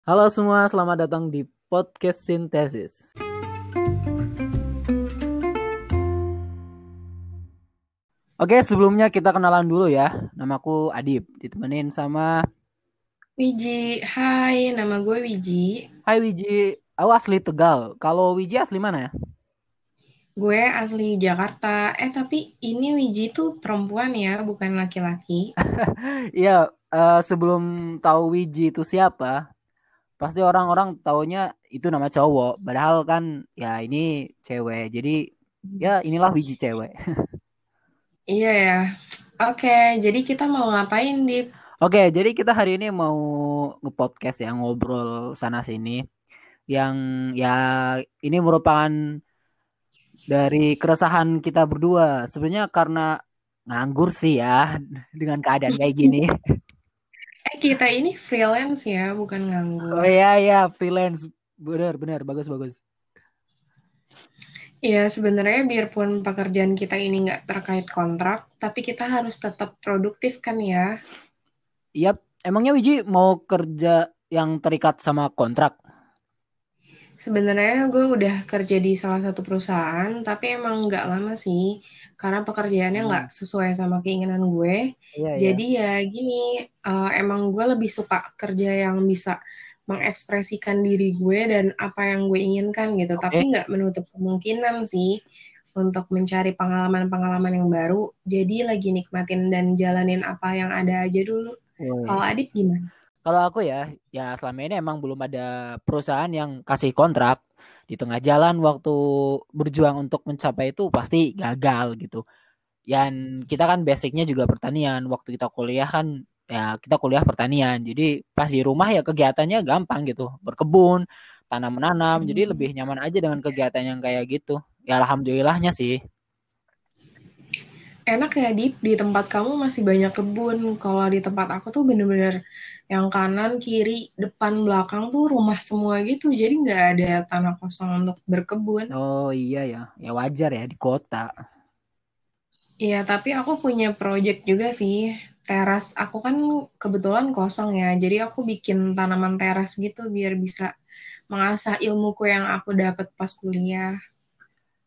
Halo semua, selamat datang di podcast Sintesis. Oke, sebelumnya kita kenalan dulu ya. Namaku Adib, ditemenin sama Wiji. Hai, nama gue Wiji. Hai Wiji, aku asli Tegal. Kalau Wiji asli mana ya? Gue asli Jakarta. Eh, tapi ini Wiji tuh perempuan ya, bukan laki-laki. Iya, uh, sebelum tahu Wiji itu siapa, pasti orang-orang taunya itu nama cowok. Padahal kan ya ini cewek. Jadi ya inilah Wiji cewek. Iya ya. Oke, jadi kita mau ngapain, di? Oke, jadi kita hari ini mau nge-podcast ya, ngobrol sana sini. Yang ya ini merupakan dari keresahan kita berdua. Sebenarnya karena nganggur sih ya dengan keadaan kayak gini. Kita ini freelance ya, bukan nganggur. Oh iya iya, freelance. Benar, benar, bagus bagus. Iya, sebenarnya biarpun pekerjaan kita ini nggak terkait kontrak, tapi kita harus tetap produktif kan ya? Iya, emangnya Wiji mau kerja yang terikat sama kontrak? Sebenarnya gue udah kerja di salah satu perusahaan, tapi emang nggak lama sih, karena pekerjaannya nggak hmm. sesuai sama keinginan gue. Iya, iya. Jadi iya. ya gini, uh, emang gue lebih suka kerja yang bisa mengekspresikan diri gue dan apa yang gue inginkan gitu. Okay. Tapi nggak menutup kemungkinan sih untuk mencari pengalaman-pengalaman yang baru. Jadi lagi nikmatin dan jalanin apa yang ada aja dulu. Hmm. Kalau Adip gimana? Kalau aku ya, ya selama ini emang belum ada perusahaan yang kasih kontrak di tengah jalan waktu berjuang untuk mencapai itu pasti gagal gitu. Dan kita kan basicnya juga pertanian. Waktu kita kuliah kan ya kita kuliah pertanian jadi pas di rumah ya kegiatannya gampang gitu berkebun tanam menanam hmm. jadi lebih nyaman aja dengan kegiatan yang kayak gitu ya alhamdulillahnya sih enak ya di di tempat kamu masih banyak kebun. Kalau di tempat aku tuh bener-bener yang kanan kiri depan belakang tuh rumah semua gitu. Jadi nggak ada tanah kosong untuk berkebun. Oh iya ya. Ya wajar ya di kota. Iya, tapi aku punya project juga sih. Teras aku kan kebetulan kosong ya. Jadi aku bikin tanaman teras gitu biar bisa mengasah ilmuku yang aku dapat pas kuliah.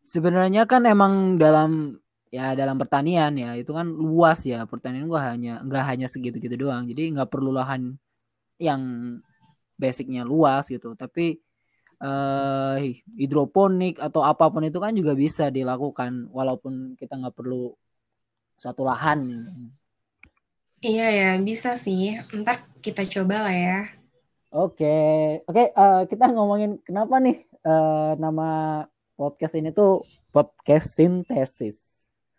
Sebenarnya kan emang dalam ya dalam pertanian ya itu kan luas ya pertanian gua hanya nggak hanya segitu gitu doang jadi nggak perlu lahan yang basicnya luas gitu tapi uh, hidroponik atau apa pun itu kan juga bisa dilakukan walaupun kita nggak perlu satu lahan Iya ya, bisa sih. Ntar kita coba lah ya. Oke, oke. Uh, kita ngomongin kenapa nih uh, nama podcast ini tuh podcast sintesis.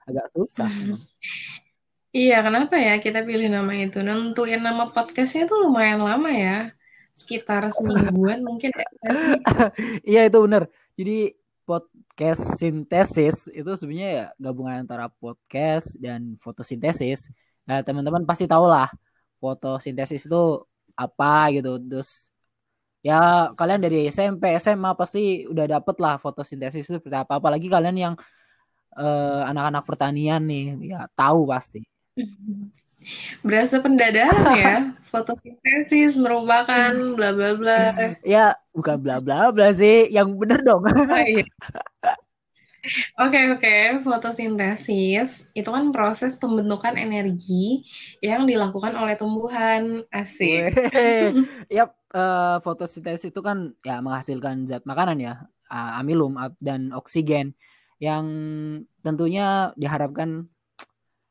Agak susah. iya, kenapa ya kita pilih nama itu? Nentuin nama podcastnya tuh lumayan lama ya. Sekitar semingguan mungkin. Ya. iya itu bener. Jadi podcast sintesis itu sebenarnya ya gabungan antara podcast dan fotosintesis Nah, teman-teman pasti tahu lah fotosintesis itu apa gitu. Terus ya kalian dari SMP, SMA pasti udah dapet lah fotosintesis itu seperti apa. Apalagi kalian yang uh, anak-anak pertanian nih, ya tahu pasti. Berasa pendadahan ya. Fotosintesis merupakan bla bla bla. Ya, bukan bla bla bla sih, yang bener dong. Oh, iya. Oke oke, fotosintesis itu kan proses pembentukan energi yang dilakukan oleh tumbuhan. Asik. yap, uh, fotosintesis itu kan ya menghasilkan zat makanan ya, uh, amilum dan oksigen yang tentunya diharapkan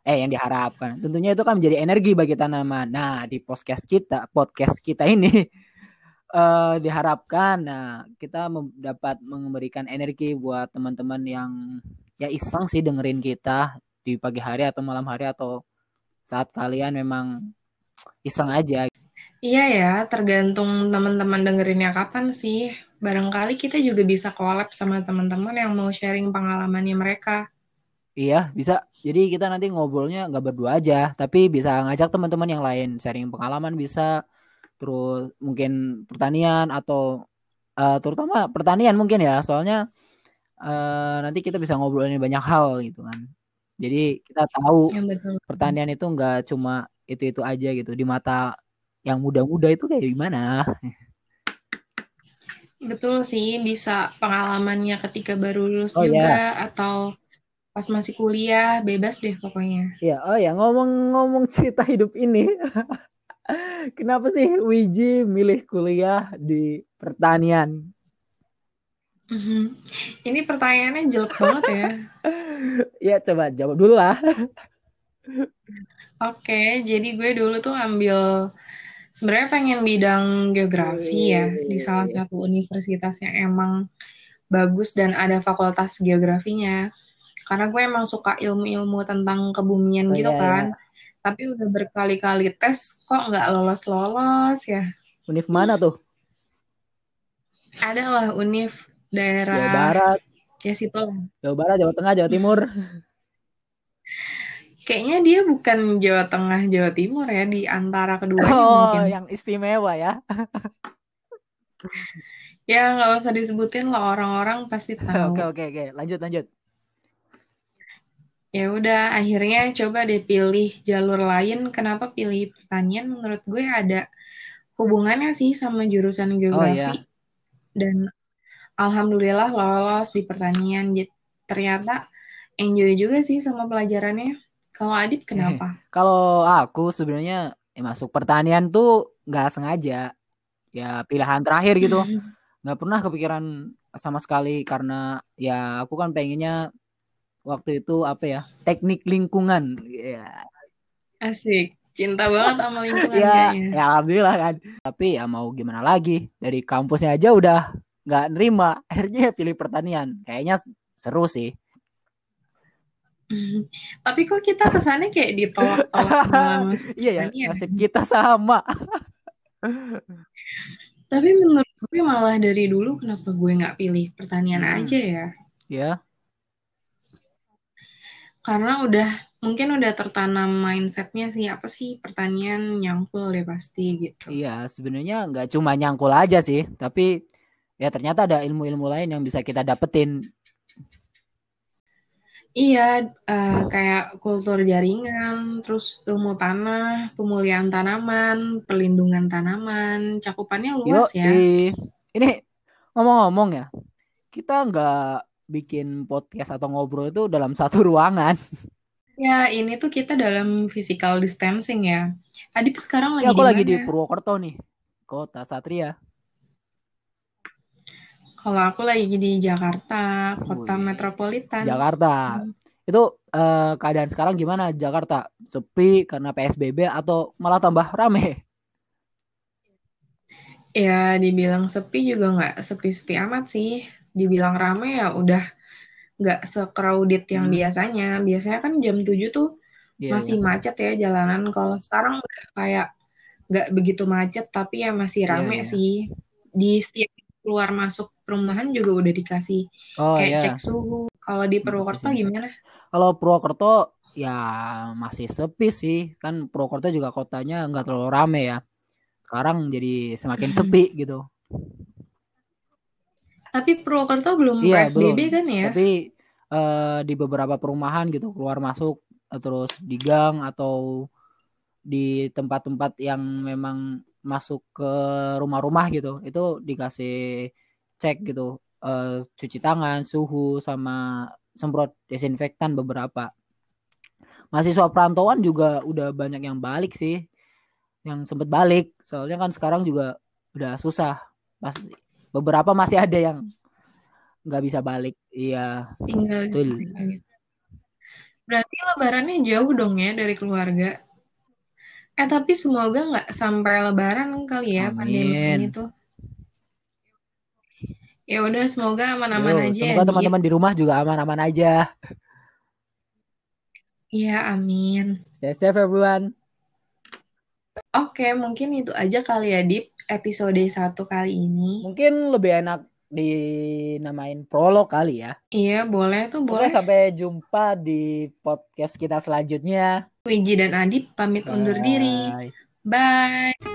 eh yang diharapkan tentunya itu kan menjadi energi bagi tanaman. Nah, di podcast kita, podcast kita ini uh, diharapkan nah kita dapat memberikan energi buat teman-teman yang ya iseng sih dengerin kita di pagi hari atau malam hari atau saat kalian memang iseng aja. Iya ya, tergantung teman-teman dengerinnya kapan sih. Barangkali kita juga bisa collab sama teman-teman yang mau sharing pengalamannya mereka. Iya, bisa. Jadi kita nanti ngobrolnya nggak berdua aja, tapi bisa ngajak teman-teman yang lain sharing pengalaman bisa terus mungkin pertanian atau uh, terutama pertanian mungkin ya soalnya uh, nanti kita bisa ngobrolin banyak hal gitu kan jadi kita tahu ya, betul. pertanian itu enggak cuma itu itu aja gitu di mata yang muda-muda itu kayak gimana Betul sih, bisa pengalamannya ketika baru lulus oh, juga yeah. atau pas masih kuliah, bebas deh pokoknya. Iya, oh ya ngomong-ngomong cerita hidup ini. Kenapa sih Wiji milih kuliah di pertanian? Mm-hmm. Ini pertanyaannya jelek banget ya. Iya, coba jawab dulu lah. Oke, jadi gue dulu tuh ambil sebenarnya pengen bidang geografi ya di salah satu universitas yang emang bagus dan ada fakultas geografinya. Karena gue emang suka ilmu-ilmu tentang kebumian oh, gitu iya, kan. Iya. Tapi udah berkali-kali tes kok nggak lolos-lolos ya. Univ mana tuh? Ada lah univ daerah Jawa Barat. Ya situ lah. Jawa Barat, Jawa Tengah, Jawa Timur. Kayaknya dia bukan Jawa Tengah, Jawa Timur ya di antara keduanya oh, mungkin. yang istimewa ya. ya nggak usah disebutin lah orang-orang pasti tahu. Oke oke oke, lanjut lanjut. Ya udah, akhirnya coba deh pilih jalur lain. Kenapa pilih pertanian? Menurut gue ada hubungannya sih sama jurusan geografi. Oh, iya. Dan alhamdulillah lolos di pertanian. Ternyata enjoy juga sih sama pelajarannya. Kalau Adit kenapa? Kalau aku sebenarnya ya masuk pertanian tuh nggak sengaja. Ya pilihan terakhir gitu. Nggak pernah kepikiran sama sekali karena ya aku kan pengennya waktu itu apa ya teknik lingkungan. Ya. Asik. Cinta banget sama lingkungan ya, ya alhamdulillah kan. Tapi ya mau gimana lagi dari kampusnya aja udah nggak nerima. Akhirnya pilih pertanian. Kayaknya seru sih. Tapi kok kita kesannya kayak ditolak-tolak Iya ya, nasib kita sama. Tapi menurut gue malah dari dulu kenapa gue nggak pilih pertanian hmm. aja ya? Ya. Karena udah mungkin udah tertanam mindsetnya sih apa sih pertanian nyangkul deh pasti gitu. Iya, sebenarnya nggak cuma nyangkul aja sih, tapi ya ternyata ada ilmu-ilmu lain yang bisa kita dapetin Iya, uh, kayak kultur jaringan, terus ilmu tanah, pemulihan tanaman, perlindungan tanaman, cakupannya luas Yo, ya. Ini ngomong-ngomong ya, kita nggak bikin podcast atau ngobrol itu dalam satu ruangan. Ya, ini tuh kita dalam physical distancing ya. Adip sekarang lagi ya, aku di lagi di Purwokerto nih, kota Satria. Kalau aku lagi di Jakarta, kota Wih. metropolitan. Jakarta. Hmm. Itu uh, keadaan sekarang gimana Jakarta? Sepi karena PSBB atau malah tambah rame? Ya, dibilang sepi juga nggak sepi-sepi amat sih. Dibilang rame ya udah nggak secrowded yang hmm. biasanya. Biasanya kan jam 7 tuh yeah, masih yeah. macet ya jalanan. Kalau sekarang udah kayak nggak begitu macet, tapi ya masih iya, rame yeah, yeah. sih. Di setiap keluar masuk perumahan juga udah dikasih oh, kayak yeah. cek suhu. Kalau di Purwokerto gimana? Kalau Purwokerto ya masih sepi sih. Kan Purwokerto juga kotanya nggak terlalu rame ya. Sekarang jadi semakin sepi gitu. Tapi Purwokerto belum iya, PSBB belum. kan ya? Tapi uh, di beberapa perumahan gitu keluar masuk terus di gang atau di tempat-tempat yang memang masuk ke rumah-rumah gitu itu dikasih cek gitu uh, cuci tangan suhu sama semprot desinfektan beberapa mahasiswa perantauan juga udah banyak yang balik sih yang sempet balik soalnya kan sekarang juga udah susah Mas, beberapa masih ada yang nggak bisa balik iya tinggal betul. berarti lebarannya jauh dong ya dari keluarga Eh tapi semoga nggak sampai lebaran kali ya Amin. pandemi ini tuh. Ya udah semoga aman-aman aja. Semoga teman-teman di rumah juga aman-aman aja. Iya, amin. Stay safe everyone. Oke, mungkin itu aja kali ya Dip episode satu kali ini. Mungkin lebih enak dinamain prolog kali ya. Iya, boleh tuh, boleh. Oke, sampai jumpa di podcast kita selanjutnya. Wiji dan Adip pamit Bye. undur diri. Bye.